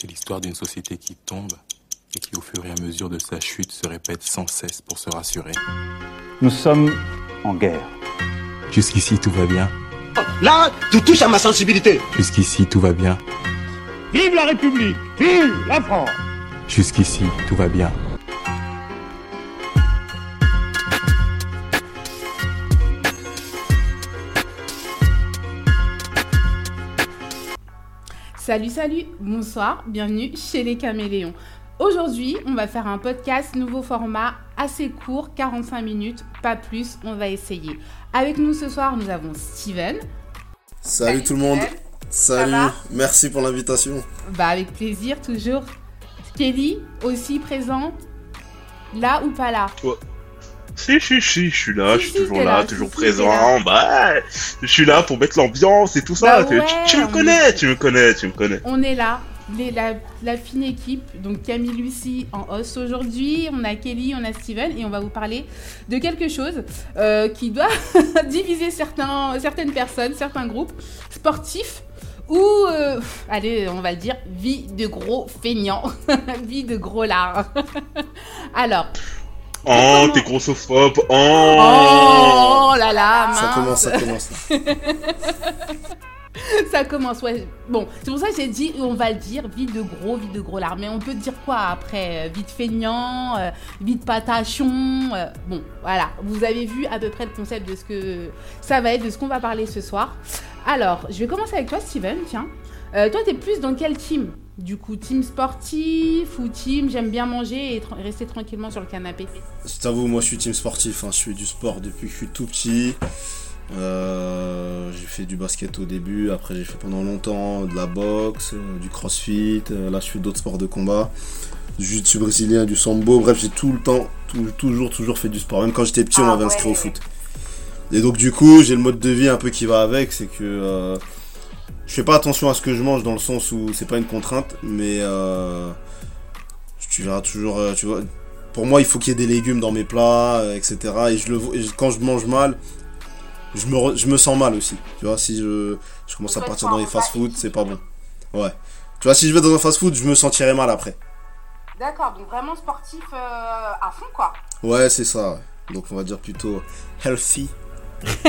C'est l'histoire d'une société qui tombe et qui, au fur et à mesure de sa chute, se répète sans cesse pour se rassurer. Nous sommes en guerre. Jusqu'ici, tout va bien. Là, tu touches à ma sensibilité. Jusqu'ici, tout va bien. Vive la République Vive la France Jusqu'ici, tout va bien. Salut, salut, bonsoir, bienvenue chez les caméléons. Aujourd'hui, on va faire un podcast nouveau format assez court, 45 minutes, pas plus, on va essayer. Avec nous ce soir, nous avons Steven. Salut, tout le monde. Salut, merci pour l'invitation. Bah avec plaisir toujours. Kelly aussi présent. Là ou pas là? Si, si, si, je suis là, Si, je suis si, toujours là, là, toujours si, présent. Bah, je suis là pour mettre l'ambiance et tout ça. Bah Tu- ouais, tu, tu me on connais, est- tu me connais, tu me connais. On est là, les- la, la fine équipe. Donc Camille Lucie en hausse aujourd'hui. On a Kelly, on a Steven et on va vous parler de quelque chose euh, qui doit diviser certains, certaines personnes, certains groupes sportifs. Ou, euh, allez, on va le dire, vie de gros feignants, vie de gros lards. Alors, Oh, t'es grossophobe. Oh. oh là là, mince. Ça commence, ça commence. Ça commence, ouais. Bon, c'est pour ça que j'ai dit, on va le dire, vie de gros, vie de gros lard. Mais on peut dire quoi après? Euh, Vie de feignant, euh, vie de patachon. euh, bon, voilà. Vous avez vu à peu près le concept de ce que ça va être, de ce qu'on va parler ce soir. Alors, je vais commencer avec toi, Steven, tiens. Euh, toi, t'es plus dans quel team Du coup, team sportif ou team j'aime bien manger et tra- rester tranquillement sur le canapé? Je t'avoue, moi je suis team sportif. hein. Je fais du sport depuis que je suis tout petit. Euh, j'ai fait du basket au début. Après, j'ai fait pendant longtemps de la boxe, euh, du crossfit. là, je fais d'autres sports de combat. Du jiu-jitsu brésilien, du sambo. Bref, j'ai tout le temps, tout- toujours, toujours fait du sport. Même quand j'étais petit, on Ah m'avait inscrit ouais. au foot. Et donc, du coup, j'ai le mode de vie un peu qui va avec. C'est que. euh, je fais pas attention à ce que je mange dans le sens où c'est pas une contrainte, mais euh, tu verras toujours, euh, tu vois, pour moi il faut qu'il y ait des légumes dans mes plats, euh, etc. Et je le, vois- et quand je mange mal, je me, re- je me sens mal aussi. Tu vois, si je, je commence à partir dans les fast-food, c'est pas bon. Ouais. Tu vois, si je vais dans un fast-food, je me sentirai mal après. D'accord, donc vraiment sportif euh, à fond, quoi. Ouais, c'est ça. Donc on va dire plutôt healthy.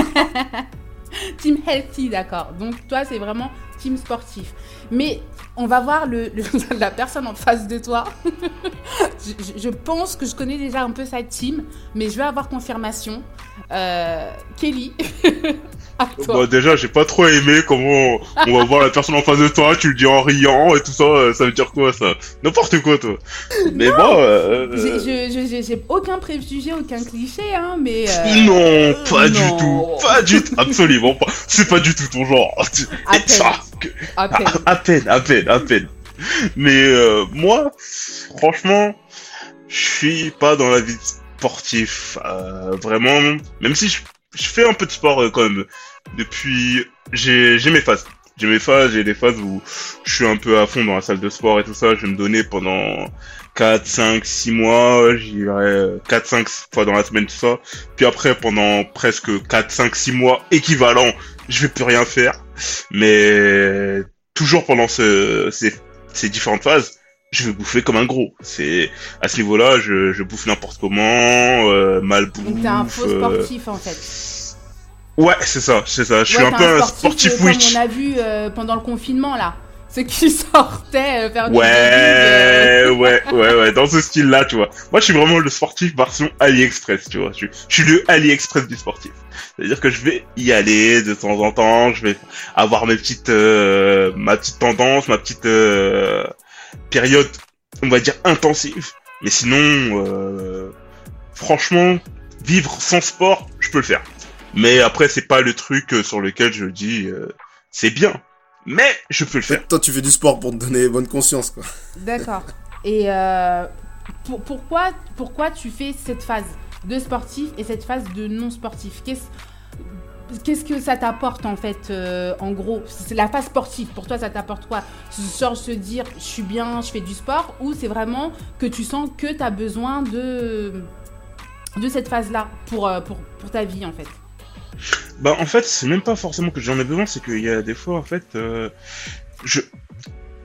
Team healthy, d'accord. Donc toi, c'est vraiment team sportif. Mais on va voir la personne en face de toi. je pense que je connais déjà un peu sa team, mais je vais avoir confirmation. Euh, Kelly, à toi. Bah, déjà, j'ai pas trop aimé comment on va voir la personne en face de toi, tu le dis en riant et tout ça, euh, ça veut dire quoi ça? N'importe quoi toi. Mais bon, euh, J'ai- je- J'ai aucun préjugé, aucun cliché, hein, mais... euh, non, pas du non. tout, pas du tout, absolument pas. C'est pas du tout ton genre. À Et peine. à peine. à peine, à peine, à peine. Mais euh, moi, franchement, je suis pas dans la vie sportive. Euh, vraiment, même si je, je fais un peu de sport euh, quand même. Depuis, j'ai mes phases. J'ai mes phases, j'ai des phases où je suis un peu à fond dans la salle de sport et tout ça. Je vais me donner pendant 4, 5, 6 mois. J'irai 4, 5 fois dans la semaine, tout ça. Puis après, pendant presque 4, 5, 6 mois équivalent, je vais plus rien faire. Mais toujours pendant ce, ces, ces différentes phases, je vais bouffer comme un gros. C'est à ce niveau-là, je, je bouffe n'importe comment, euh, mal bouffe. Donc t'es un faux euh, sportif, en fait. Ouais, c'est ça, c'est ça. Je suis Ouais, un peu un sportif euh, witch. Comme on a vu euh, pendant le confinement, là. Ceux qui sortaient euh, faire du Ouais, jogging, euh, ouais, ouais, ouais, dans ce style-là, tu vois. Moi, je suis vraiment le sportif version AliExpress, tu vois. Je, suis- je suis le AliExpress du sportif. C'est-à-dire que je vais y aller de temps en temps, je vais avoir mes petites, euh, ma petite tendance, ma petite euh, période, on va dire intensive. Mais sinon, euh, franchement, vivre sans sport, je peux le faire. Mais après, c'est pas le truc euh, sur lequel je dis euh, c'est bien. Mais je peux le faire. Toi, tu fais du sport pour te donner bonne conscience, quoi. D'accord. Et euh, pour- pourquoi, pourquoi tu fais cette phase de sportif et cette phase de non sportif Qu'est-ce qu'est-ce que ça t'apporte en fait euh, en gros? C'est la phase sportive, pour toi ça t'apporte quoi? Genre se dire je suis bien, je fais du sport ou c'est vraiment que tu sens que tu as besoin de, de cette phase-là pour, euh, pour, pour ta vie en fait? Bah en fait, c'est même pas forcément que j'en ai besoin, c'est qu'il y a des fois en fait, euh, je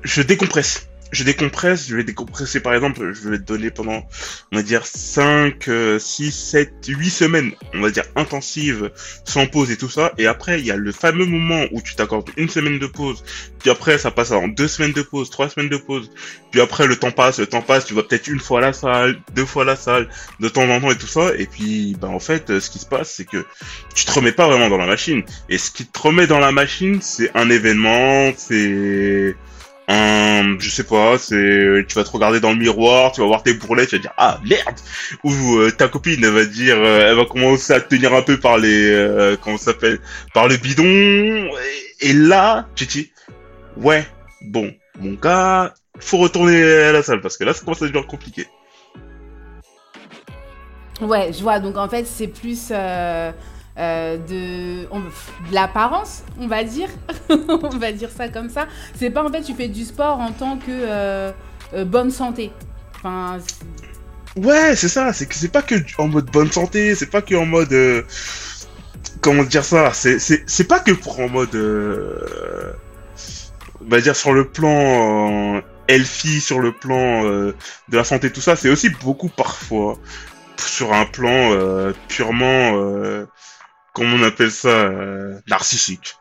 je décompresse. Je décompresse, je vais décompresser par exemple, je vais te donner pendant, on va dire 5, 6, 7, 8 semaines, on va dire intensives, sans pause et tout ça. Et après, il y a le fameux moment où tu t'accordes une semaine de pause, puis après ça passe en deux semaines de pause, trois semaines de pause, puis après le temps passe, le temps passe, tu vas peut-être une fois à la salle, deux fois à la salle, de temps en temps et tout ça. Et puis, bah en fait, ce qui se passe, c'est que tu te remets pas vraiment dans la machine. Et ce qui te remet dans la machine, c'est un événement, c'est un, je sais pas, c'est, tu vas te regarder dans le miroir, tu vas voir tes bourrelets, tu vas dire ah merde, ou euh, ta copine elle va dire, euh, elle va commencer à te tenir un peu par les, euh, comment ça s'appelle, par le bidon, et, là tu dis ouais, bon, mon gars, faut retourner à la salle parce que là ça commence à devenir compliqué. Ouais, je vois. Donc en fait, c'est plus euh, de, l'apparence, on va dire. on va dire ça comme ça. C'est pas en fait, tu fais du sport en tant que euh, euh, bonne santé. Enfin, Ouais, c'est ça, c'est que c'est pas que en mode bonne santé, c'est pas que en mode comment dire ça, c'est pas que pour en mode on va dire sur le plan healthy, sur le plan de la santé tout ça, c'est aussi beaucoup parfois sur un plan purement comment on appelle ça euh, narcissique.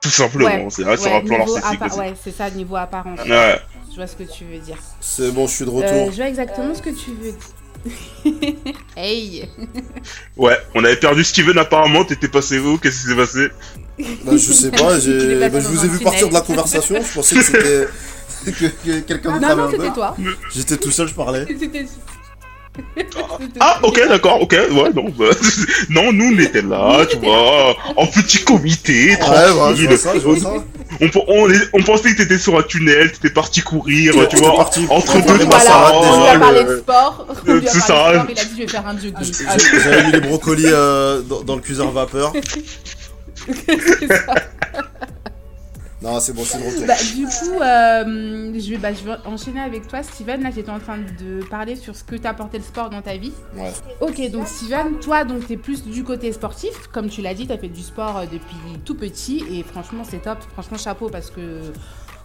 Tout simplement, ouais, c'est sur un ouais, plan narcissique aussi. ouais, c'est ça, niveau apparence. Ouais. Je vois ce que tu veux dire. C'est bon, je suis de Euh, retour. je vois exactement ce que tu veux dire. hey Ouais, on avait perdu Steven apparemment, t'étais passé où? Qu'est-ce qui s'est passé? Bah, je sais pas, bah, je vous ai vu partir de la conversation, je pensais que c'était... que, que quelqu'un d'autre Non, avait non, c'était toi. J'étais tout seul, je parlais. C'était- Ah, ok, d'accord, ok, ouais, non, bah, non, nous on était là, tu vois, en petit comité, Ouais, bah, tranquille. vois ça, je vois ça. on, on, on, pensait que t'étais sur un tunnel, t'étais parti courir, tu vois, parti entre deux trois Voilà, on paroles. parlé de sport. A c'est ça. sport, il a dit je vais faire un jogging. J- Allez. J'avais mis les brocolis euh, dans, dans le cuiseur vapeur. Non, c'est bon, suis de retour. Bah, du coup, euh, je, vais, bah, je vais enchaîner avec toi, Steven. Là, j'étais en train de parler sur ce que t'a apporté le sport dans ta vie. Ouais. Ok, donc Steven, toi, donc t'es plus du côté sportif. Comme tu l'as dit, t'as fait du sport euh, depuis tout petit. Et franchement, c'est top. Franchement, chapeau parce que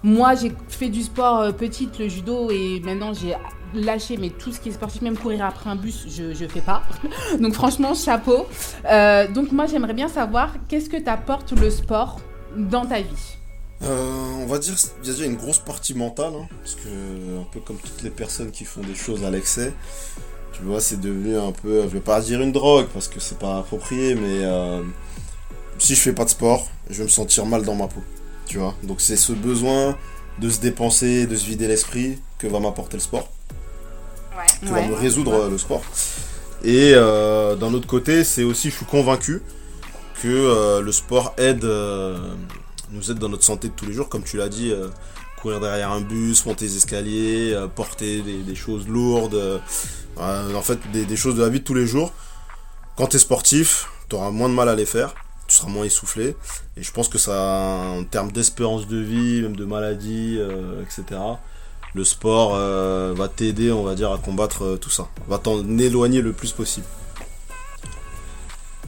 moi, j'ai fait du sport euh, petite, le judo. Et maintenant, j'ai lâché mais tout ce qui est sportif, même courir après un bus, je, je fais pas. donc franchement, chapeau. Euh, donc moi, j'aimerais bien savoir qu'est-ce que t'apporte le sport dans ta vie? Euh, on va dire il y a déjà une grosse partie mentale, hein, parce que un peu comme toutes les personnes qui font des choses à l'excès, tu vois, c'est devenu un peu, je vais pas dire une drogue parce que c'est pas approprié, mais euh, si je fais pas de sport, je vais me sentir mal dans ma peau, tu vois. Donc c'est ce besoin de se dépenser, de se vider l'esprit que va m'apporter le sport, que va Ouais. me résoudre euh, le sport. Et euh, d'un autre côté, c'est aussi, je suis convaincu que le sport aide, nous aide dans notre santé de tous les jours, comme tu l'as dit, euh, courir derrière un bus, monter les escaliers, euh, porter des, des choses lourdes, euh, en fait des, des choses de la vie de tous les jours. Quand tu es sportif, tu auras moins de mal à les faire, tu seras moins essoufflé, et je pense que ça, en termes d'espérance de vie, même de maladie, etc., le sport va t'aider, on va dire, à combattre tout ça, va t'en éloigner le plus possible.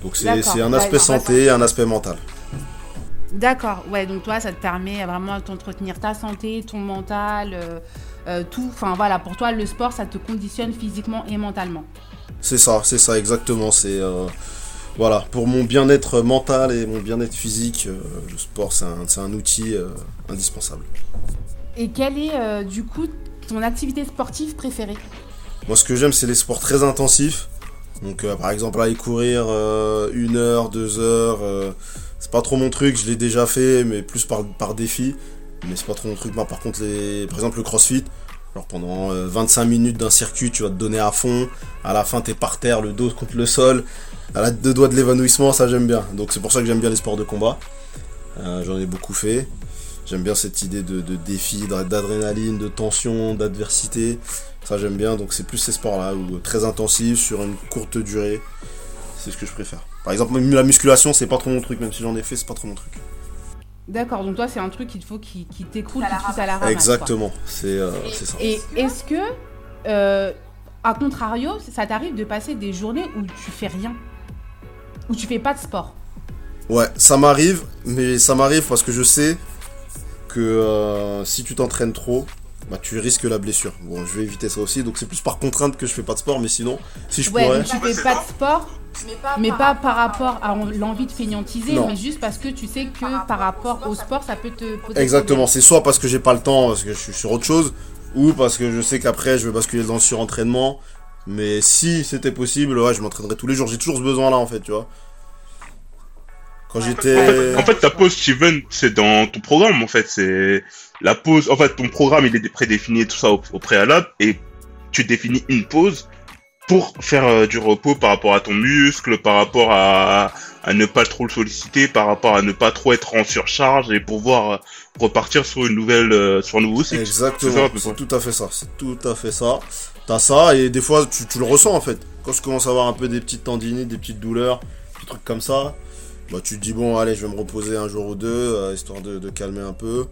Donc c'est un aspect santé, un aspect mental. D'accord, ouais, donc toi, ça te permet vraiment d'entretenir ta santé, ton mental, euh, euh, tout. Enfin voilà, pour toi, le sport, ça te conditionne physiquement et mentalement. C'est ça, c'est ça exactement. C'est euh, voilà pour mon bien-être mental et mon bien-être physique, le sport c'est un, un outil indispensable. Et quelle est, du coup, ton activité sportive préférée? Moi, ce que j'aime, c'est les sports très intensifs. Donc, par exemple, aller courir une heure, deux heures, c'est pas trop mon truc. Je l'ai déjà fait, mais plus par, défi. Mais c'est pas trop mon truc. Moi, par contre, les, par exemple, le crossfit, genre pendant euh, 25 minutes d'un circuit, tu vas te donner à fond. À la fin, t'es par terre, le dos contre le sol. À la deux doigts de l'évanouissement, ça j'aime bien. Donc, c'est pour ça que j'aime bien les sports de combat. Euh, J'en ai beaucoup fait. J'aime bien cette idée de, défi, d'a- d'adrénaline, de tension, d'adversité. Ça j'aime bien, donc c'est plus ces sports-là, où très intensifs, sur une courte durée. C'est ce que je préfère. Par exemple, même la musculation, c'est pas trop mon truc, même si j'en ai fait, c'est pas trop mon truc. D'accord, donc toi, c'est un truc qu'il faut qui, qui t'écroule, qui te à la ramasse. Exactement, c'est euh, c'est ça. Et est-ce que, euh, à contrario, ça t'arrive de passer des journées où tu fais rien? Où tu fais pas de sport? Ouais, ça m'arrive, mais ça m'arrive parce que je sais que euh, si tu t'entraînes trop, bah tu risques la blessure. Bon, je vais éviter ça aussi, donc c'est plus par contrainte que je fais pas de sport, mais sinon, si je Ouais, pourrais. mais tu fais pas de sport, mais pas par rapport à l'envie de feignantiser, Non. mais juste parce que tu sais que par rapport au sport, ça peut te poser Exactement, c'est soit parce que j'ai pas le temps, parce que je suis sur autre chose, ou parce que je sais qu'après je vais basculer dans le surentraînement. Mais si c'était possible, ouais, je m'entraînerais tous les jours. J'ai toujours ce besoin-là, en fait, tu vois. Quand j'étais. En fait, ta pause, Steven, c'est dans ton programme, en fait. C'est la pause. En fait, ton programme, il est prédéfini et tout ça au, au préalable, et tu définis une pause pour faire euh, du repos par rapport à ton muscle, par rapport à, à ne pas trop le solliciter, par rapport à ne pas trop être en surcharge et pouvoir euh, repartir sur une nouvelle, euh, sur un nouveau cycle. Exactement, c'est tout à fait ça. C'est tout à fait ça. T'as ça, et des fois, tu, tu le ressens, en fait. Quand je commence à avoir un peu des petites tendinites, des petites douleurs, des trucs comme ça, bah tu te dis, bon, allez, je vais me reposer un jour ou deux, euh, histoire de, de calmer un peu.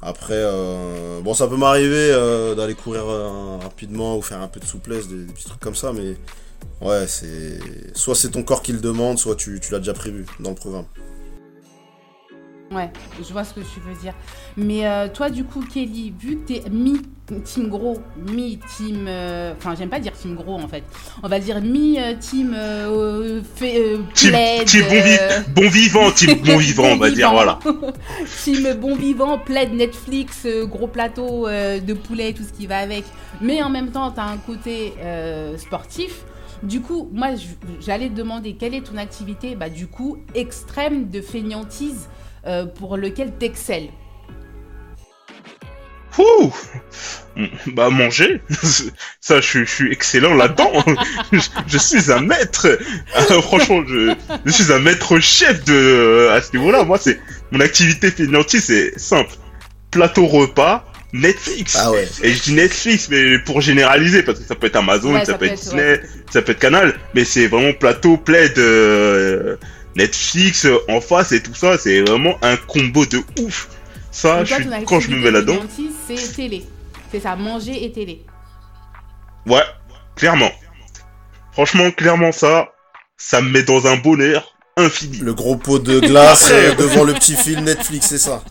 Après, euh, bon, ça peut m'arriver euh, d'aller courir euh, rapidement ou faire un peu de souplesse, des, petits trucs comme ça, mais ouais, c'est. Soit c'est ton corps qui le demande, soit tu l'as déjà prévu dans le programme. Ouais, je vois ce que tu veux dire. Mais euh, toi, du coup, Kelly, vu que t'es mi-team gros, mi-team... euh, Enfin, j'aime pas dire team gros, en fait. On va dire mi-team euh, fait, euh, Team, plaid, team bon, vi- euh, bon vivant, team bon vivant, on va dire, voilà. team bon vivant, plaid Netflix, gros plateau euh, de poulet, tout ce qui va avec. Mais en même temps, t'as un côté euh, sportif. Du coup, moi, j'allais demander quelle est ton activité, bah, du coup, extrême de feignantise euh, pour lequel t'excelles? Ouh bah manger, ça je, suis- excellent là-dedans. je, suis un maître. Ah, franchement, je, suis un maître chef de à ce niveau-là. Moi, c'est mon activité fainéantise, c'est simple. Plateau repas, Netflix. Ah ouais. Et je dis Netflix, mais pour généraliser, parce que ça peut être Amazon, Ouais, ça, peut être Disney, ça peut être- ça peut être Canal, mais c'est vraiment plateau plaid euh, Netflix euh, en face et tout ça, c'est vraiment un combo de ouf. Ça, Donc je toi, suis, ton quand je me mets là-dedans, c'est télé. C'est ça, manger et télé. ouais, clairement. Franchement, clairement ça, ça me met dans un bonheur infini. Le gros pot de glace euh, devant le petit film Netflix, c'est ça.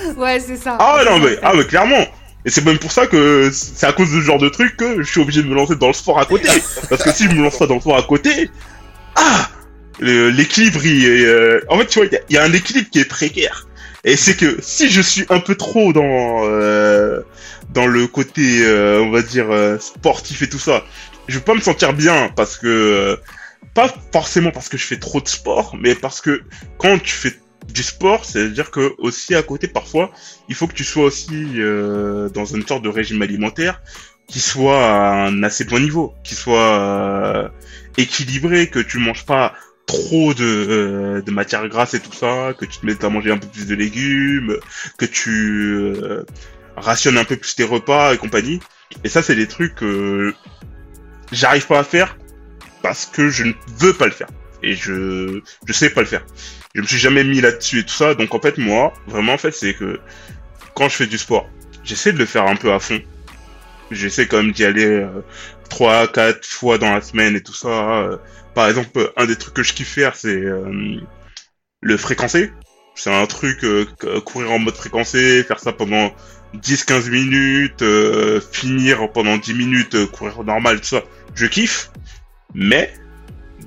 Ouais, c'est ça. Ah non mais, ah mais clairement. Et c'est même pour ça que c'est à cause de ce genre de truc que je suis obligé de me lancer dans le sport à côté. Parce que si je me lance pas dans le sport à côté, ah, l'équilibre, il est, euh, en fait, tu vois, il y a- il y, a un équilibre qui est précaire. Et c'est que si je suis un peu trop dans euh, dans le côté, euh, on va dire sportif et tout ça, je vais pas me sentir bien parce que pas forcément parce que je fais trop de sport, mais parce que quand tu fais du sport, c'est-à-dire que aussi à côté parfois, il faut que tu sois aussi euh, dans une sorte de régime alimentaire qui soit à un assez bon niveau, qui soit euh, équilibré, que tu manges pas trop de, euh, de matière grasse et tout ça, que tu te mettes à manger un peu plus de légumes, que tu euh, rationnes un peu plus tes repas et compagnie. Et ça, c'est des trucs que j'arrive pas à faire parce que je ne veux pas le faire. Et je, je sais pas le faire. Je me suis jamais mis là-dessus et tout ça. Donc en fait, moi, vraiment, en fait, c'est que quand je fais du sport, j'essaie de le faire un peu à fond. J'essaie quand même d'y aller euh, trois, quatre fois dans la semaine et tout ça. Euh, Par exemple, un des trucs que je kiffe faire, c'est euh, le fréquencer. C'est un truc, euh, courir en mode fréquencé, faire ça pendant 10-15 minutes, euh, finir pendant 10 minutes, euh, courir normal, tout ça. Je kiffe. Mais,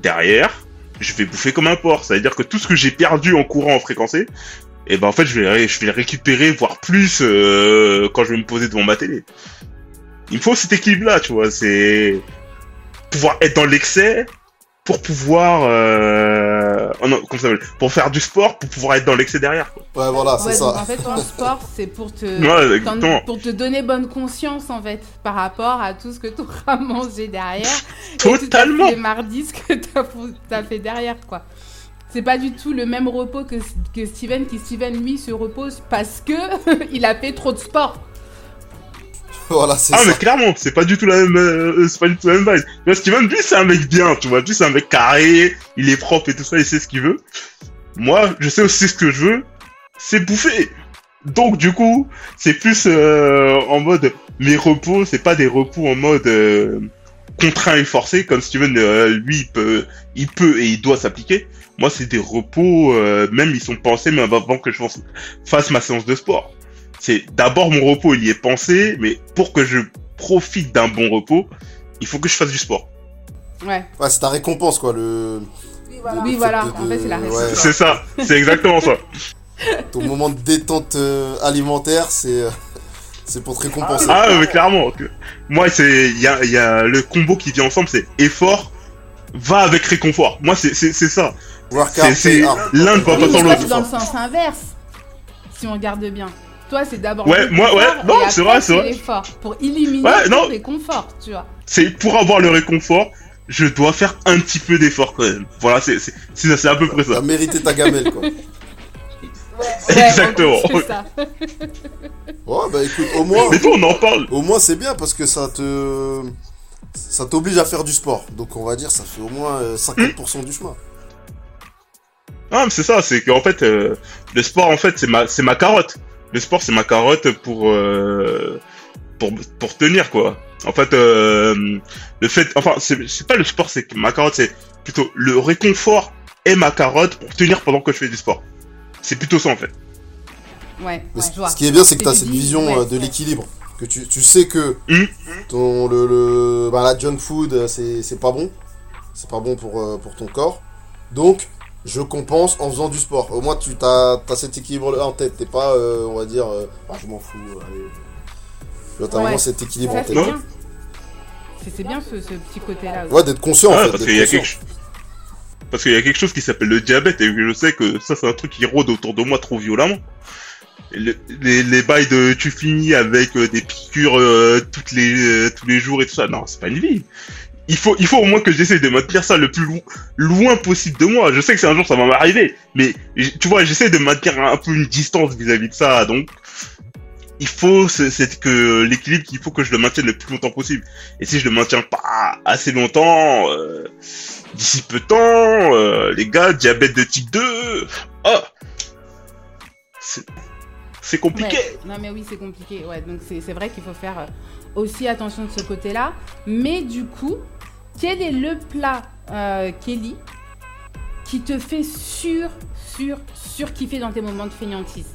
derrière, je vais bouffer comme un porc. Ça veut dire que tout ce que j'ai perdu en courant en fréquencé, et ben en fait, je vais, je vais le récupérer, voire plus, euh, quand je vais me poser devant ma télé. Il me faut cet équilibre-là, tu vois. C'est pouvoir être dans l'excès pour pouvoir, euh... oh non, comment ça s'appelle Pour faire du sport, pour pouvoir être dans l'excès derrière. Quoi. Ouais, voilà, c'est Ouais, ça. en fait, ton sport, c'est pour te, Ouais, pour te donner bonne conscience, en fait, par rapport à tout ce que tu auras mangé derrière. Et tout Totalement. Les mardis, ce que tu as, fait derrière, quoi. C'est pas du tout le même repos que, que Steven, qui Steven, lui, se repose parce que il a fait trop de sport. Voilà, c'est Ah ça. mais clairement, c'est pas du tout la même, euh, c'est pas du tout la même vibe. Steven, lui, c'est un mec bien, tu vois, lui, c'est un mec carré, il est propre et tout ça, il sait ce qu'il veut. Moi, je sais aussi ce que je veux, c'est bouffer. Donc, du coup, c'est plus euh, en mode, mes repos, c'est pas des repos en mode euh, contraint et forcé, comme Steven, euh, lui, il peut, il peut et il doit s'appliquer. Moi, c'est des repos, même ils sont pensés, même avant que je fasse ma séance de sport. C'est d'abord mon repos, il y est pensé, mais pour que je profite d'un bon repos, il faut que je fasse du sport. Ouais. Ouais, c'est ta récompense, quoi. Le, Oui, le voilà. fait de- En fait, c'est la ouais, réponse. C'est ça, c'est exactement ça. ton moment de détente euh, alimentaire, c'est euh, c'est pour te récompenser. Ah, mais clairement. Moi, c'est, il y a, il y a le combo qui vient ensemble, c'est effort, va avec réconfort. Moi, c'est, c'est, c'est ça. L'un ne va Oui, pas sans l'autre. c'est dans le sens inverse. Si on regarde bien. Toi, c'est d'abord. Ouais, le moi, ouais, non, et c'est après, vrai, c'est vrai. l'effort. Pour éliminer Ouais, non. le réconfort, tu vois. C'est pour avoir le réconfort, je dois faire un petit peu d'effort quand même. Voilà, c'est, c'est, c'est, c'est à peu près T'as ça. mérité ta gamelle, quoi. Ouais, Exactement. c'est ça. Ouais, bah écoute, au moins, Mais toi, on en parle. au moins c'est bien parce que ça te. Ça t'oblige à faire du sport. Donc on va dire, ça fait au moins euh, 50% du chemin. Ah, mais c'est ça, c'est qu'en fait, euh, le sport, en fait, c'est ma, c'est ma carotte. Le sport, c'est ma carotte pour, euh, pour, pour tenir, quoi. En fait, euh, le fait, enfin, c'est, c'est pas le sport, c'est que ma carotte, c'est plutôt le réconfort est ma carotte pour tenir pendant que je fais du sport. C'est plutôt ça, en fait. Ouais, ce- je vois. ce qui est bien, c'est que tu as C'est cette vision ouais, euh, de l'équilibre. Que tu, tu sais que Mhm. ton, le, le, bah, la junk food, c'est c'est pas bon. C'est pas bon pour, pour ton corps. Donc, je compense en faisant du sport. Au moins, tu as, cet équilibre-là en tête. T'es pas, euh, on va dire, euh, ah, je m'en fous. Allez. Tu Ouais. vraiment cet équilibre Ça, en c'est tête. bien. C'est bien ce, ce petit côté-là. Ouais, d'être conscient en Ah, fait. parce qu'il y quelque chose. Parce qu'il y a quelque chose qui s'appelle le diabète et je sais que ça c'est un truc qui rôde autour de moi trop violemment. Le- les, les bails de tu finis avec euh, des piqûres euh, toutes les euh, tous les jours et tout ça, non c'est pas une vie. Il faut il faut au moins que j'essaie de maintenir ça le plus lo- loin possible de moi. Je sais que c'est un jour ça va m'arriver, mais tu vois j'essaie de maintenir un peu une distance vis-à-vis de ça, donc il faut c'est que l'équilibre il faut que je le maintienne le plus longtemps possible. Et si je le maintiens pas assez longtemps, euh, d'ici peu de temps, euh, les gars, diabète de type 2, ah, c'est, compliqué. Non, mais oui, c'est compliqué. Ouais, donc c'est c'est vrai qu'il faut faire euh, aussi attention de ce côté-là. Mais du coup, quel est le plat, euh, Kelly, qui te fait sur, sur, sur kiffer dans tes moments de fainéantise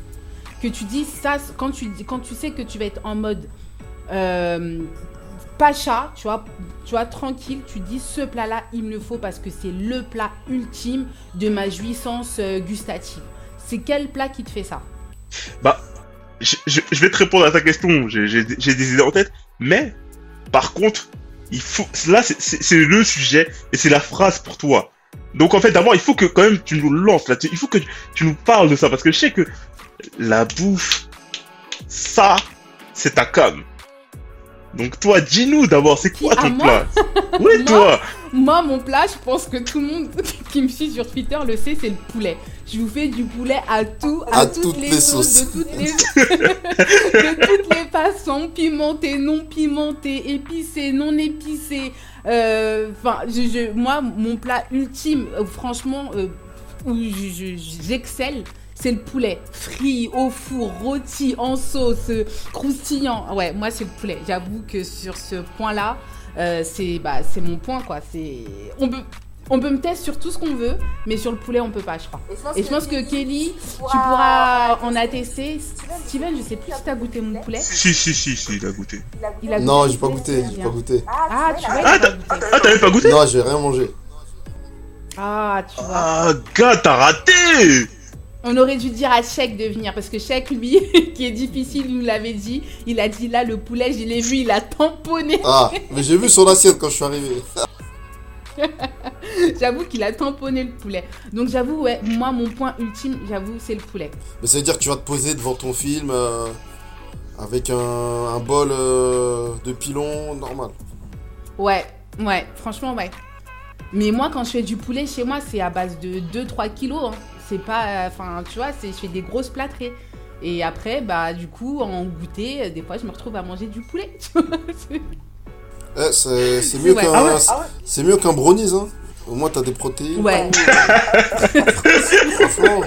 Que tu dis ça, quand tu, sais que tu vas être en mode euh, pacha, tu vois, tu vois, tranquille, tu dis ce plat-là, il me le faut parce que c'est le plat ultime de ma jouissance euh, gustative. C'est quel plat qui te fait ça? Bah, je, vais te répondre à ta question, j'ai des idées en tête, mais, par contre, il faut, là, c'est, le sujet, et c'est la phrase pour toi. Donc, en fait, d'abord, il faut que, quand même, tu nous lances là-dessus, il faut que tu, tu nous parles de ça, parce que je sais que la bouffe, ça, c'est ta cam. Donc, toi, dis-nous d'abord, c'est quoi ton moi plat Oui, Moi toi Moi, mon plat, je pense que tout le monde qui me suit sur Twitter le sait, c'est le poulet. Je vous fais du poulet à tout, à, À toutes, toutes les, les sauces, sauces. de toutes les, de toutes les façons, pimenté, non pimenté, épicé, non épicé. Euh, Enfin, je, je- moi, mon plat ultime, euh, franchement, euh, où je- je- j'excelle, c'est le poulet. Frit, au four, rôti, en sauce, croustillant. Ouais, moi, c'est le poulet. J'avoue que sur ce point-là, euh, c'est bah, c'est mon point, quoi. C'est on peut, on peut me tester sur tout ce qu'on veut, mais sur le poulet, on peut pas, je crois. Et je pense que Kelly, tu pourras en attester. Steven, je sais plus si t'as goûté mon poulet. Si, si, si, si, il a goûté. Il a Non, j'ai pas goûté, j'ai pas goûté. Ah, tu vois, Ah, t'as- goûté. Ah, t'avais pas goûté Non, j'ai rien mangé. Ah, tu vois. Ah, gars, t'as raté On aurait dû dire à Cheikh de venir parce que Cheikh, lui, qui est difficile, il nous l'avait dit. Il a dit là, le poulet, je l'ai vu, il a tamponné. Ah, mais j'ai vu son assiette quand je suis arrivé. J'avoue qu'il a tamponné le poulet. Donc j'avoue, ouais, moi, mon point ultime, j'avoue, c'est le poulet. Mais ça veut dire que tu vas te poser devant ton film euh, avec un, un bol euh, de pilon normal. Ouais, ouais, franchement, ouais. Mais moi, quand je fais du poulet chez moi, c'est à base de 2-3 kilos. hein. C'est pas. euh, Enfin, tu vois, c'est- je fais des grosses plâtrées. Et après, bah, du coup, en goûter, euh, des fois, je me retrouve à manger du poulet. tu vois, c'est- Eh, c'est mieux Ouais. qu'un Ah ouais, mieux qu'un brownies, hein. Au moins t'as des protéines. Ouais. Franchement,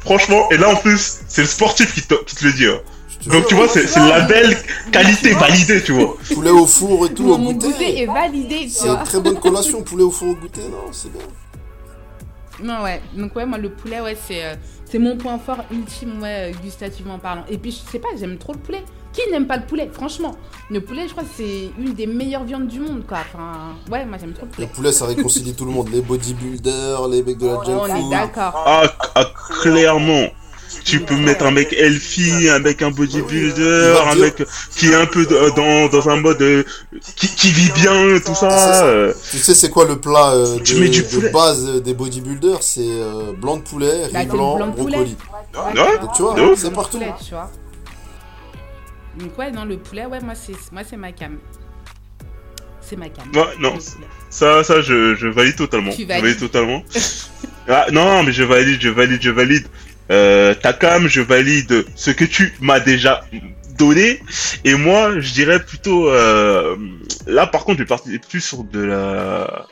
Franchement, et là en plus, c'est le sportif qui te, qui te le dit. hein. Donc tu vois, c'est c'est le label qualité validé, tu vois. poulet au four et tout au mon goûter. goûter est validé, tu C'est une très bonne collation, poulet au four au goûter, non, c'est bien. Non, ouais. Donc, ouais, moi, le poulet, ouais, c'est euh, c'est mon point fort ultime, ouais, euh, gustativement parlant. Et puis, je sais pas, j'aime trop le poulet. Qui n'aime pas le poulet Franchement, le poulet, je crois que c'est une des meilleures viandes du monde, quoi. Enfin, ouais, moi, j'aime trop le Le poulet. poulet, ça réconcilie tout le monde. Les bodybuilders, les mecs de la junk On est d'accord. Ah, ah, clairement. Tu peux mettre un mec healthy, un mec un bodybuilder, un mec qui est un peu de- dans, dans un mode euh, qui, qui vit bien, tout ça. euh. Tu sais, c'est quoi le plat euh, Tu de, mets du de base euh, des bodybuilders? C'est euh, blanc de poulet, riz Bah, blanc, blanc de poulet. brocoli. Ouais, Donc, tu vois, c'est partout. poulet, tu vois. Donc, ouais, non, le poulet, ouais, moi, c'est moi, c'est ma cam. C'est ma cam. Ouais, non. Ça, ça, je, je valide totalement. Tu Je valides. valide totalement. ah, non, mais je valide, je valide, je valide. Euh, ta cam, je valide ce que tu m'as déjà donné. Et moi, je dirais plutôt, euh, là, par contre, je vais partir plus sur de la,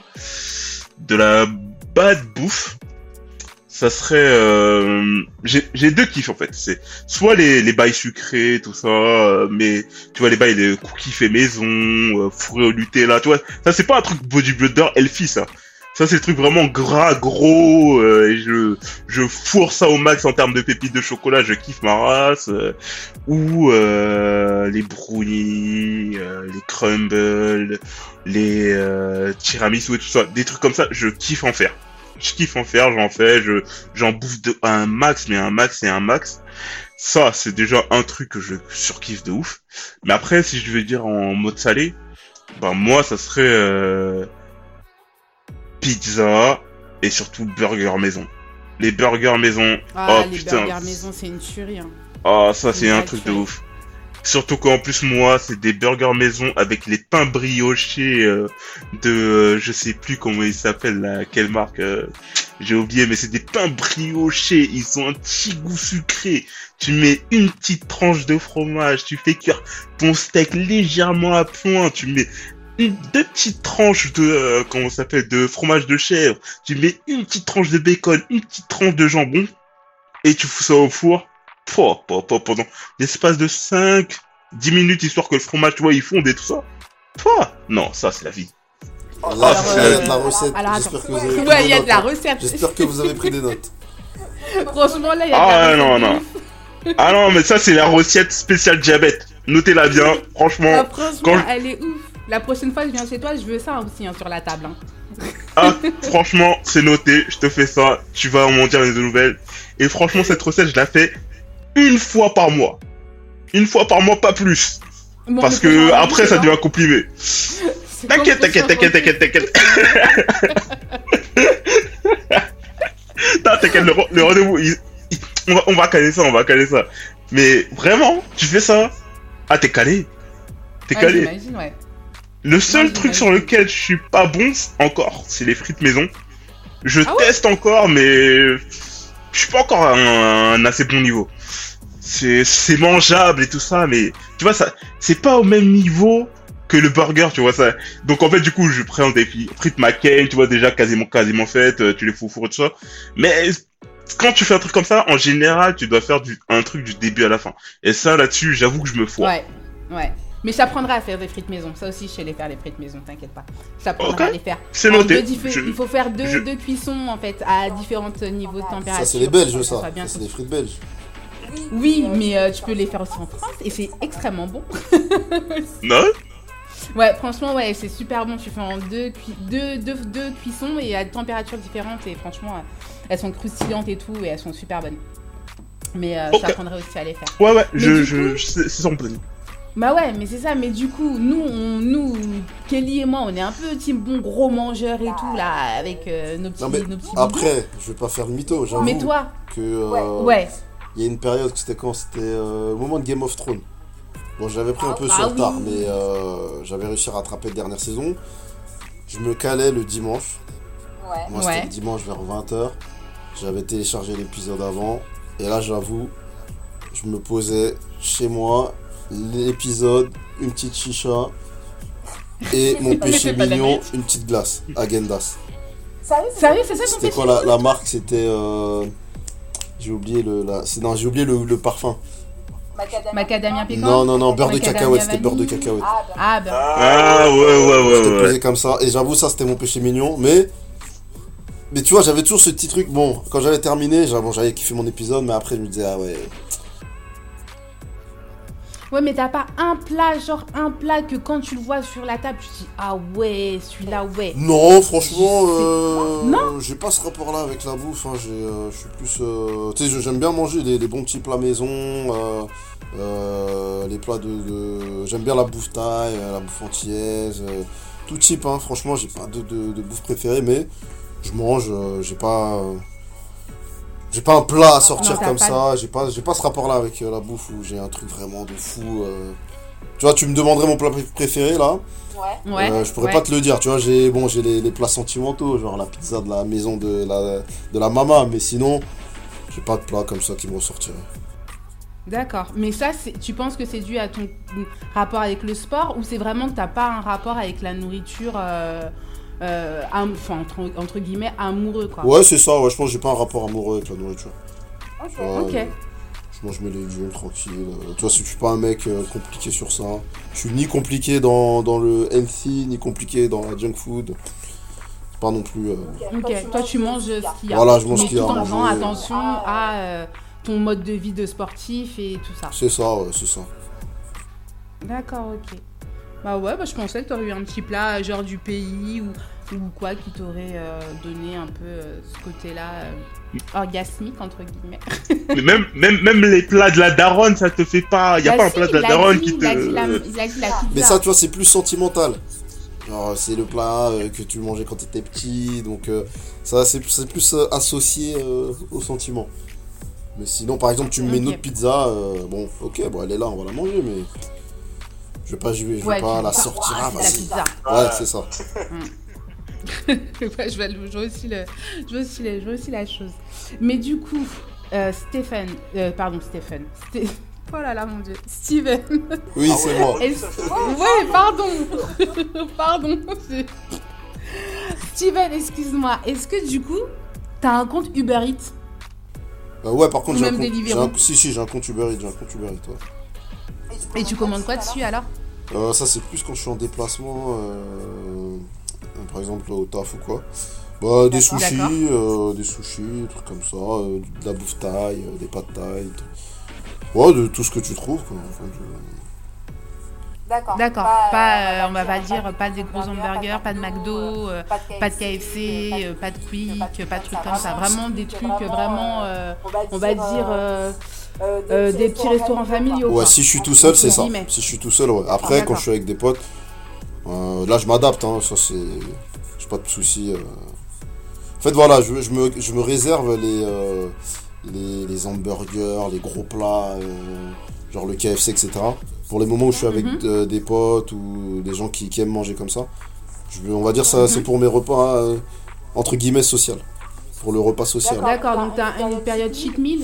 de la bad bouffe. Ça serait, euh, j'ai deux kiffs en fait. C'est soit les les bails sucrés, tout ça, euh, mais tu vois les bails de cookies fait maison, euh, fourré au Nutella, tu vois. Ça c'est pas un truc bodybuilder healthy ça. Ça c'est le truc vraiment gras, gros, euh, et je je fourre ça au max en termes de pépites de chocolat, je kiffe ma race. euh, ou euh, les brownies, euh, les crumbles, les euh, tiramisu et tout ça, des trucs comme ça, je kiffe en faire. Je kiffe en faire, j'en fais, je j'en bouffe de un max, mais un max et un max. Ça, c'est déjà un truc que je surkiffe de ouf. Mais après, si je veux dire en mode salé, ben moi, ça serait euh, pizza et surtout burger maison. Les burgers maison, Ah, oh les putain, burgers maison, c'est une tuerie. hein. ah ça c'est un truc de ouf. Surtout qu'en plus moi, c'est des burgers maison avec les pains briochés euh, de, euh, je sais plus comment ils s'appellent là, quelle marque, euh, j'ai oublié, mais c'est des pains briochés. Ils ont un petit goût sucré. Tu mets une petite tranche de fromage, tu fais cuire ton steak légèrement à point, tu mets une, deux petites tranches de, euh, comment ça s'appelle, de fromage de chèvre, tu mets une petite tranche de bacon, une petite tranche de jambon, et tu fous ça au four, Pouah, pouah, pouah, pendant l'espace de 5, 10 minutes, histoire que le fromage, tu vois, il fonde et tout ça. Pouah, non, ça, c'est la vie. Là, Alors, il y a euh, de la recette. J'espère que vous avez pris Ouais, des il y a de notes, la hein. recette. J'espère que vous avez pris des notes. Franchement, là, il y a de Ah, la non, recette. non. Ah non, mais ça, c'est la recette spéciale diabète. Notez-la bien, Ah, franchement. franchement, Quand- elle est ouf. La prochaine fois que je viens chez toi, je veux ça aussi hein, sur la table. hein. Ah, franchement, c'est noté, je te fais ça, tu vas m'en dire les nouvelles. Et franchement, cette recette, je la fais une fois par mois. Une fois par mois, pas plus. Bon, Parce que après, ça devient comprimé. c'est T'inquiète, t'inquiète, t'inquiète, t'inquiète, t'inquiète. Non, t'inquiète, le, re- le rendez-vous, il- on, va, on va caler ça, on va caler ça. Mais vraiment, tu fais ça. Ah, t'es calé. T'es Ouais, calé. j'imagine, ouais. Le seul Ouais, truc sur lequel je suis pas bon encore, c'est les frites maison. Je Ah ouais teste encore, mais je suis pas encore à un, un assez bon niveau. C'est c'est mangeable et tout ça, mais tu vois ça, c'est pas au même niveau que le burger, tu vois ça. Donc en fait du coup, je prends des frites McCain, tu vois déjà quasiment quasiment faites, euh, tu les fous au four et tout ça. Mais quand tu fais un truc comme ça, en général, tu dois faire du, un truc du début à la fin. Et ça là-dessus, j'avoue que je me foire. Ouais, ouais. Mais je t'apprendrai à faire des frites maison. Ça aussi, je sais les faire, les frites maison, t'inquiète pas. Je t'apprendrai Ok. à les faire. C'est noté. deux diffé- Je- Il faut faire deux, je- deux cuissons, en fait, à différents niveaux de température. Ça, c'est les Belges, ça. Ça, c'est les frites belges. Oui, mais euh, tu peux les faire aussi en France et c'est extrêmement bon. Non? Ouais, franchement, ouais, c'est super bon. Tu fais en deux, deux, deux, deux cuissons et à des températures différentes. Et franchement, euh, elles sont croustillantes et tout et elles sont super bonnes. Mais euh, Ok. je t'apprendrai aussi à les faire. Ouais, ouais, Mais je, je, coup- je- c'est son planning. Bah ouais, mais c'est ça. Mais du coup, nous, on, nous, Kelly et moi, on est un peu team bon gros mangeurs et tout là, avec euh, nos petits, Non, mais nos petits bidons. Après, je vais pas faire le mytho, j'avoue. Mais toi, que euh, ouais. il y a une période, c'était quand? C'était euh, au moment de Game of Thrones. Bon, j'avais pris un peu Ah sur le oui. tard, mais euh, j'avais réussi à rattraper la dernière saison. Je me calais le dimanche. Moi, c'était Ouais. le dimanche vers 20h. J'avais téléchargé l'épisode avant. Et là, j'avoue, je me posais chez moi, l'épisode, une petite chicha et mon péché mignon, une petite glace, Agendas. Sérieux, c'est ça ton C'était quoi la, la marque? C'était. euh, J'ai oublié le. La... c'est- Non, j'ai oublié le, le parfum. Macadamia piquant Non, non, non, beurre de Macadamia cacahuète. C'était beurre de cacahuète. Ah, bah. Ah, ouais, ouais, ouais, J'étais ouais. posé ouais. comme ça. Et j'avoue, ça, c'était mon péché mignon. Mais. mais tu vois, j'avais toujours ce petit truc. Bon, quand j'avais terminé, j'avais bon, j'avais kiffé mon épisode, mais après, je me disais, ah ouais. Ouais, mais t'as pas un plat, genre un plat que quand tu le vois sur la table, tu te dis ah ouais, celui-là, ouais. Non, franchement, euh, Non j'ai pas ce rapport-là avec la bouffe. hein, j'ai, euh, je suis plus. euh, tu sais, j'aime bien manger des, des bons petits plats maison, euh, euh, les plats de. de- J'aime bien la bouffe taille, euh, la bouffe antillaise, tout type. Hein, franchement, j'ai pas de, de, de bouffe préférée, mais je mange. j'ai pas. J'ai pas un plat à sortir Non, comme pas ça. J'ai pas, j'ai pas ce rapport-là avec euh, la bouffe où j'ai un truc vraiment de fou. euh. Tu vois, tu me demanderais mon plat pré- préféré là. Ouais. Euh, je pourrais ouais. pas te le dire, tu vois, j'ai bon, j'ai les, les plats sentimentaux, genre la pizza de la maison de la, de la maman, mais sinon, j'ai pas de plat comme ça qui me ressortirait. D'accord. Mais ça, c'est- tu penses que c'est dû à ton rapport avec le sport ou c'est vraiment que t'as pas un rapport avec la nourriture, euh, euh, am- entre, entre guillemets, amoureux, quoi. Ouais, c'est ça, ouais, je pense que j'ai pas un rapport amoureux avec la nourriture. Ok. Ouais, Ok. ouais. Je mange mes légumes tranquille. euh, Tu vois, si je suis pas un mec euh, compliqué sur ça, je suis ni compliqué dans, dans le healthy, ni compliqué dans la junk food. Pas non plus. euh, Ok. Toi, tu manges ce qu'il y a. Voilà, je mange ce qu'il y a tout à en faisant manger. attention à euh, ton mode de vie de sportif et tout ça. C'est ça, ouais, c'est ça. D'accord, ok. Bah ouais, bah je pensais que t'aurais eu un petit plat genre du pays ou, ou quoi qui t'aurait euh, donné un peu euh, ce côté-là euh, orgasmique entre guillemets. Mais même, même, même les plats de la daronne, ça te fait pas. Y a Bah pas un plat de la il a daronne dit- qui il a dit la- te. il a dit la pizza. Mais ça, tu vois, c'est plus sentimental. Genre, c'est le plat euh, que tu mangeais quand t'étais petit, donc euh, ça, c'est c'est plus euh, associé euh, au sentiment. Mais sinon, par exemple, tu me mets une Ok. autre pizza, euh, bon, ok, bon, elle est là, on va la manger, mais je vais pas, je vais, je vais Ouais, pas tu- la sortir, ah, la vas-y. pizza. Ouais, c'est ça. Ouais, je, vois, je, vois aussi le, je, vois aussi le- je vois aussi la chose. Mais du coup, euh, Stéphane, euh, pardon, Stéphane. Sté- Oh là là, mon dieu. Steven. Oui, c'est moi. Ouais, pardon. pardon. Steven, excuse-moi. Est-ce que du coup, t'as un compte Uber Eats? Euh, ouais, par contre, j'ai un, compte, un- si, si, j'ai un compte Uber Eats, j'ai un compte Uber Eats, ouais. Et tu commandes quoi dessus alors Euh, ça, c'est plus quand je suis en déplacement, euh, euh, par exemple au taf ou quoi. Bah, des sushis, euh, des sushis, des trucs comme ça, euh, de la bouffe taille, euh, des pâtes taille. tout- Ouais, de tout ce que tu trouves, quoi. Enfin, je- D'accord. D'accord. Pas, euh, on va pas dire, pas des gros hamburgers, pas de McDo, euh, pas de KFC, euh, pas de Quick, pas de trucs comme ça. Vraiment des trucs vraiment, euh, on va dire, euh, euh, des petits restaurants familiaux. Ouais, si je suis tout seul, c'est ça. guillemets. Si je suis tout seul, ouais. Après, quand je suis avec des potes, euh, là, je m'adapte, hein. Ça, c'est. J'ai pas de soucis. euh. En fait, voilà, je, je me, je me réserve les, euh, les, les hamburgers, les gros plats, euh, genre le KFC, etc. Pour les moments où je suis avec Mhm. des potes ou des gens qui, qui aiment manger comme ça. Je, on va dire ça, Mhm. c'est pour mes repas, euh, entre guillemets, social. Pour le repas social. D'accord, donc t'as une période cheat meal,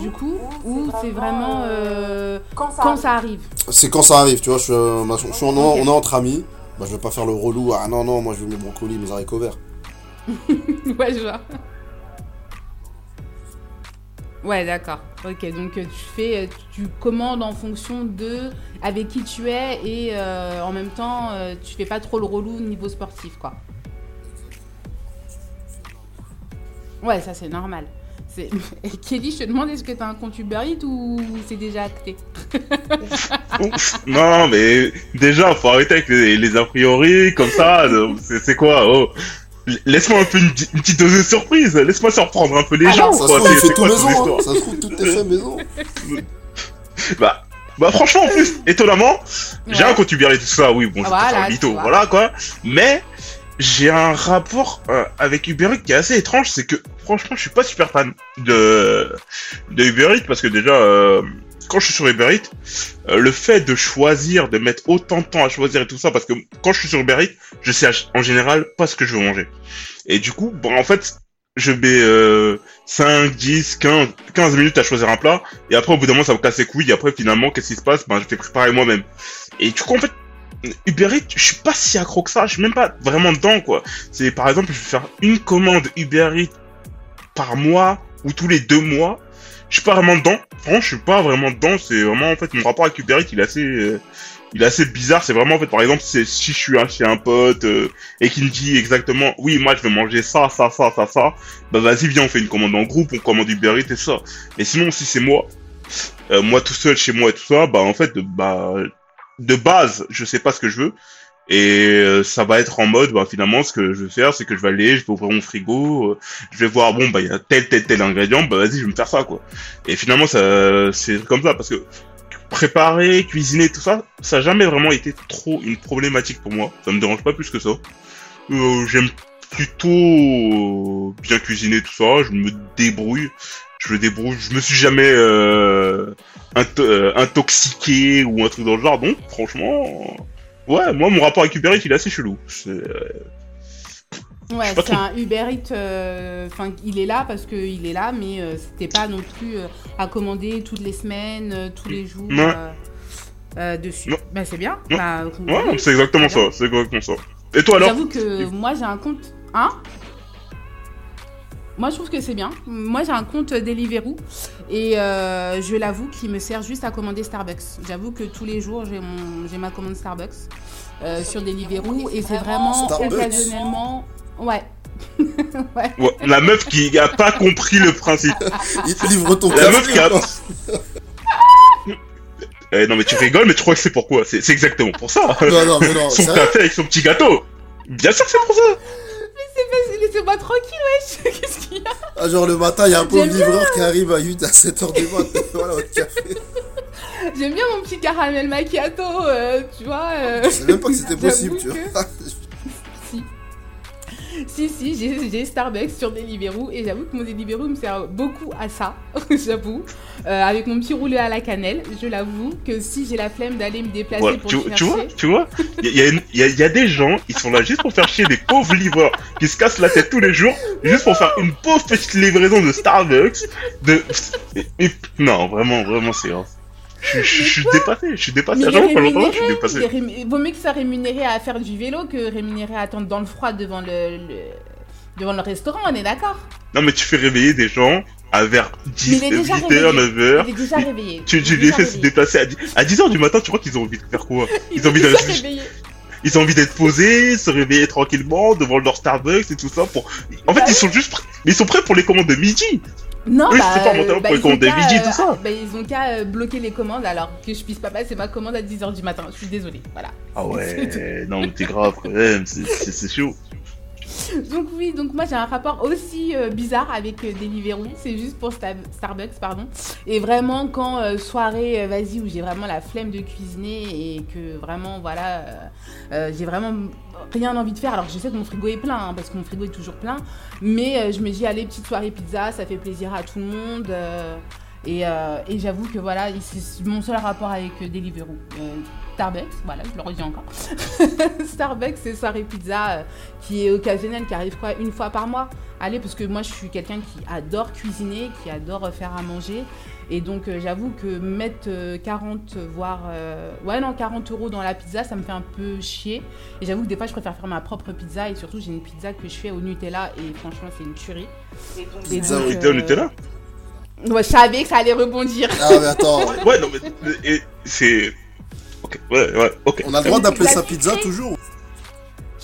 du coup, où c'est vraiment euh, quand ça arrive. C'est quand ça arrive, tu vois, je suis, euh, ma- je suis en- on est entre amis, bah je vais pas faire le relou, ah non, non, moi je veux mes brocolis, mes haricots verts. ouais, je vois. Ouais, d'accord. Ok, donc euh, tu fais, euh, tu commandes en fonction de avec qui tu es et euh, en même temps, euh, tu fais pas trop le relou niveau sportif, quoi. Ouais, ça c'est normal. C'est- Et Kelly, je te demande est-ce que t'as un compte Uber Eats ou c'est déjà acté Ouf. Non, mais déjà, faut arrêter avec les, les a priori, comme ça. C'est c'est quoi oh. Laisse-moi un peu une, une petite dose de surprise. Laisse-moi surprendre un peu les gens. ça se quoi. trouve, il C'est- fait c'est tout quoi ton maison, hein. histoire ça se trouve, tout est fait maison. Bah, bah franchement, en plus, étonnamment, j'ai un compte Uber et tout ça, oui, bon, Voilà, faire un mytho, voilà quoi. Mais j'ai un rapport euh, avec Uber Eats qui est assez étrange, c'est que franchement, je suis pas super fan de, de Uber Eats parce que déjà, euh, quand je suis sur Uber Eats, euh, le fait de choisir, de mettre autant de temps à choisir et tout ça, parce que quand je suis sur Uber Eats, je sais en général pas ce que je veux manger. Et du coup, bon, en fait, je mets euh, 5, 10, 15, 15 minutes à choisir un plat, et après, au bout d'un moment, ça me casse les couilles, et après, finalement, qu'est-ce qui se passe? Ben, je fais préparer moi-même. Et du coup, en fait, Uber Eats, je suis pas si accro que ça, je suis même pas vraiment dedans, quoi. C'est, par exemple, je vais faire une commande Uber par mois, ou tous les deux mois, je suis pas vraiment dedans. Franchement, je suis pas vraiment dedans, c'est vraiment, en fait, mon rapport avec Uber Eats, il est assez, euh, il est assez bizarre. C'est vraiment en fait, par exemple, si je suis chez un pote euh, et qu'il me dit exactement, oui, moi je vais manger ça, ça, ça, ça, ça. Bah vas-y, viens, on fait une commande en groupe, on commande Uber Eats et ça. Mais sinon, si c'est moi, euh, moi tout seul chez moi et tout ça, bah en fait, bah de base, je sais pas ce que je veux. Et euh, ça va être en mode, bah finalement, ce que je vais faire, c'est que je vais aller, je vais ouvrir mon frigo, euh, je vais voir, bon, bah il y a tel, tel, tel ingrédient, bah vas-y, je vais me faire ça, quoi. Et finalement, ça, c'est comme ça, parce que préparer, cuisiner, tout ça, ça a jamais vraiment été trop une problématique pour moi. Ça me dérange pas plus que ça. Euh, J'aime plutôt bien cuisiner, tout ça. Je me débrouille. Je me débrouille. Je me suis jamais euh, euh, intoxiqué ou un truc dans le genre. Donc, franchement, ouais, moi, mon rapport avec Uber Eats, il est assez chelou. Euh, Ouais, c'est un Uber Eats. Enfin, il est là parce qu'il est là, mais c'était pas non plus à commander toutes les semaines, tous les jours Ouais. dessus. Ouais. Bah, c'est bien. Ouais. Bah, ouais, c'est exactement ça. C'est exactement ça. Et toi alors J'avoue que moi j'ai un compte. Hein? Moi je trouve que c'est bien. Moi j'ai un compte Deliveroo et euh, je l'avoue qu'il me sert juste à commander Starbucks. J'avoue que tous les jours j'ai mon j'ai ma commande Starbucks euh, sur Deliveroo et c'est vraiment Starbucks occasionnellement. Ouais. ouais. Ouais, la meuf qui a pas compris le principe. Il te livre ton La meuf qui a-. Eh, non mais tu rigoles, mais tu crois que c'est pourquoi C'est c'est exactement pour ça. Non, non, mais non, son café avec son petit gâteau. Bien sûr que c'est pour ça. Laissez-moi tranquille, wesh. Qu'est-ce qu'il y a Ah, genre le matin, il y a un pauvre livreur qui arrive à 8 à 7 heures du matin. voilà votre café. J'aime bien mon petit caramel macchiato, euh, tu vois. euh. Je savais même pas que c'était possible, tu vois. Si, si, j'ai Starbucks sur Deliveroo et j'avoue que mon Deliveroo me sert beaucoup à ça, j'avoue. Euh, avec mon petit roulé à la cannelle, je l'avoue que si j'ai la flemme d'aller me déplacer pour tu, tu vois, tu vois, il y a, une- y a- y a des gens, ils sont là juste pour faire chier des pauvres livreurs qui se cassent la tête tous les jours, juste pour faire une pauvre petite livraison de Starbucks. De, et- et- non, vraiment, vraiment, c'est. Je, je- je suis dépassé, je suis dépassé. je suis dépassé. vaut mieux que ça rémunéré à faire du vélo que rémunéré à attendre dans le froid devant le, le- devant le restaurant, on est d'accord? Non, mais tu fais réveiller des gens à vers Mais 10, il est déjà 8h, réveillé. 9h. Il est déjà réveillé. Tu, les fais se déplacer à 10, à 10h du matin, tu crois qu'ils ont envie de faire quoi? Il Ils ont envie déjà d'aller- réveillé. Ils ont envie d'être posés, se réveiller tranquillement devant leur Starbucks et tout ça pour. En fait, Bah ils sont juste, prêts- mais ils sont prêts pour les commandes de midi. Non, Eux, bah, c'est pas mon euh, bah, pour euh, tout ça. bah, ils ont qu'à euh, bloquer les commandes alors que je puisse pas passer ma commande à 10h du matin. Je suis désolée. Voilà. Ah ouais, non, mais t'es grave quand même, c'est- chaud. Donc oui, donc moi j'ai un rapport aussi euh, bizarre avec euh, Deliveroo, c'est juste pour Sta- Starbucks, pardon. Et vraiment quand euh, soirée, euh, vas-y, où j'ai vraiment la flemme de cuisiner et que vraiment, voilà, euh, euh, j'ai vraiment rien envie de faire. Alors je sais que mon frigo est plein, hein, parce que mon frigo est toujours plein, mais euh, je me dis, allez, petite soirée pizza, ça fait plaisir à tout le monde. euh, et euh, et j'avoue que voilà, c'est mon seul rapport avec Deliveroo. Starbucks, voilà, je le redis encore. Starbucks, c'est soirée pizza qui est occasionnelle, qui arrive quoi une fois par mois. Allez, parce que moi je suis quelqu'un qui adore cuisiner, qui adore faire à manger. Et donc euh, j'avoue que mettre euh, 40, voire... euh, ouais non, 40 euros dans la pizza, ça me fait un peu chier. Et j'avoue que des fois je préfère faire ma propre pizza. Et surtout j'ai une pizza que je fais au Nutella. Et franchement c'est une tuerie. Et Pizza donc, au Pizza au Nutella Ouais, je savais que ça allait rebondir. Ah, mais attends, Ouais, non, mais et- c'est. Ok, ouais, ouais, ok. on a le droit d'appeler ça pizza toujours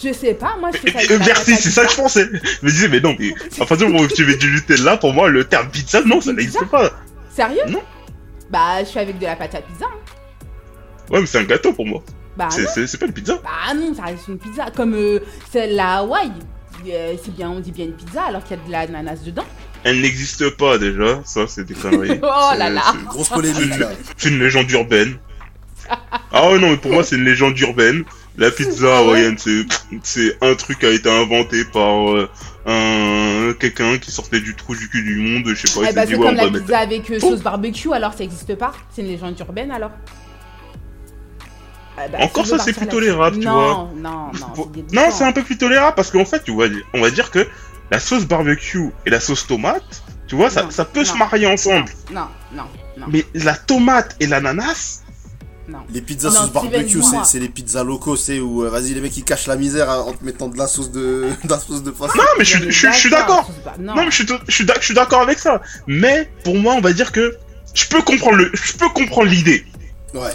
Je sais pas, moi je fais ça. merci, c'est ça que je pizza. pensais. Je me disais, mais non, mais à partir du moment où tu mets du Nutella, pour moi, le terme pizza, non, ça n'existe pizza pas. Sérieux Non. Bah je fais avec de la pâte à pizza. hein. Ouais, mais c'est un gâteau pour moi. Bah C'est- non. C'est c'est pas une pizza. Bah non, ça reste une pizza. Comme euh, celle à Hawaï. Euh, c'est bien, on dit bien une pizza alors qu'il y a de l'ananas dedans. Elle n'existe pas déjà, ça c'est des conneries. Oh là là. c'est- Grosse polémique là. C'est une légende urbaine. Ah ouais, non, mais pour moi, c'est une légende urbaine. La pizza hawaïenne, c'est, un truc qui a été inventé par euh, un, quelqu'un qui sortait du trou du cul du monde, je sais pas, Eh bah c'est ouais, comme la mettre. pizza avec euh, sauce barbecue alors ça existe pas. C'est une légende urbaine alors. Eh bah, Encore ça, c'est plus tolérable, tu non, vois. Non, non, Non, dégoûtant. c'est un peu plus tolérable parce qu'en fait, tu vois, on va dire que la sauce barbecue et la sauce tomate, tu vois, ça, Non, ça peut se non. marier ensemble. Non, non, non. Mais la tomate et l'ananas, Les pizzas Non, sauce barbecue, c'est c'est les pizzas locaux, c'est où, euh, vas-y, les mecs ils cachent la misère hein, en te mettant de la sauce de, de la sauce de poisson. non, mais je, suis- je, suis- je suis d'accord. Non, Non, mais je suis, je d'accord avec ça. Mais pour moi, on va dire que je peux comprendre le, je peux comprendre l'idée. Ouais.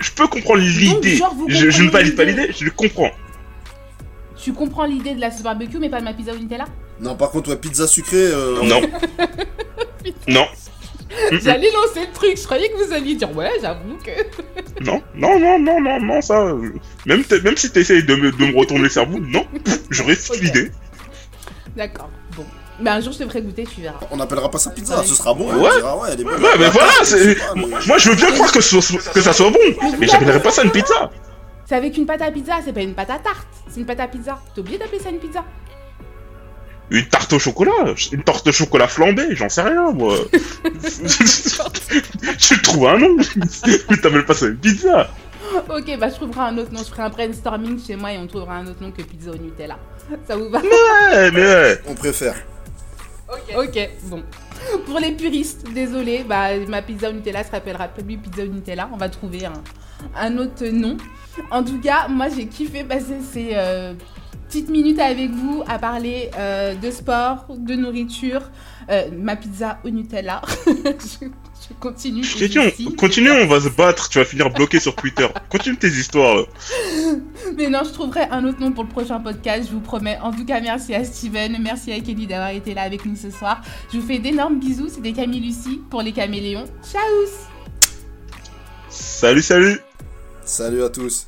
je peux comprendre l'idée. Je, je ne valide pas l'idée l'idée, je le comprends. Tu comprends l'idée de la sauce barbecue, mais pas de ma pizza au Nutella? Non, par contre, ouais, pizza sucrée. euh, Non. non, J'allais lancer le truc, je croyais que vous alliez dire ouais, j'avoue que. non, non, non, non, non, non, ça. Même, même si t'essayes de me, de me retourner le cerveau, non, je reste l'idée. D'accord, bon. Mais un jour je te ferai goûter, tu verras. On appellera pas ça pizza, Ouais. ce sera bon. Ouais. On dira, ouais, elle est bonne. Ouais, mais voilà, c'est. pas, mais- Moi, je veux bien croire que, ce soit- que ça soit bon, mais j'appellerais pas ça une pizza. C'est avec une pâte à pizza, c'est pas une pâte à tarte, c'est une pâte à pizza. T'as oublié d'appeler ça une pizza Une tarte au chocolat, une tarte au chocolat flambé, j'en sais rien, moi. tu trouves un nom, mais t'appelles pas ça une pizza. Ok, bah je trouverai un autre nom, je ferai un brainstorming chez moi et on trouvera un autre nom que pizza au Nutella. Ça vous va? Ouais, mais ouais. On préfère. Ok, bon. Pour les puristes, désolé, bah ma pizza au Nutella se rappellera plus pizza au Nutella. On va trouver un, un autre nom. En tout cas, moi j'ai kiffé passer ces euh, petites minutes avec vous à parler euh, de sport, de nourriture, euh, ma pizza au Nutella. je, je continue. Je t'ai dit, on- continue, on va se battre, tu vas finir bloqué sur Twitter. Continue tes histoires. là. Mais non, je trouverai un autre nom pour le prochain podcast, je vous promets. En tout cas, merci à Steven, merci à Kelly d'avoir été là avec nous ce soir. Je vous fais d'énormes bisous, c'était Camille Lucie pour les caméléons. Ciao Salut, salut. Salut à tous.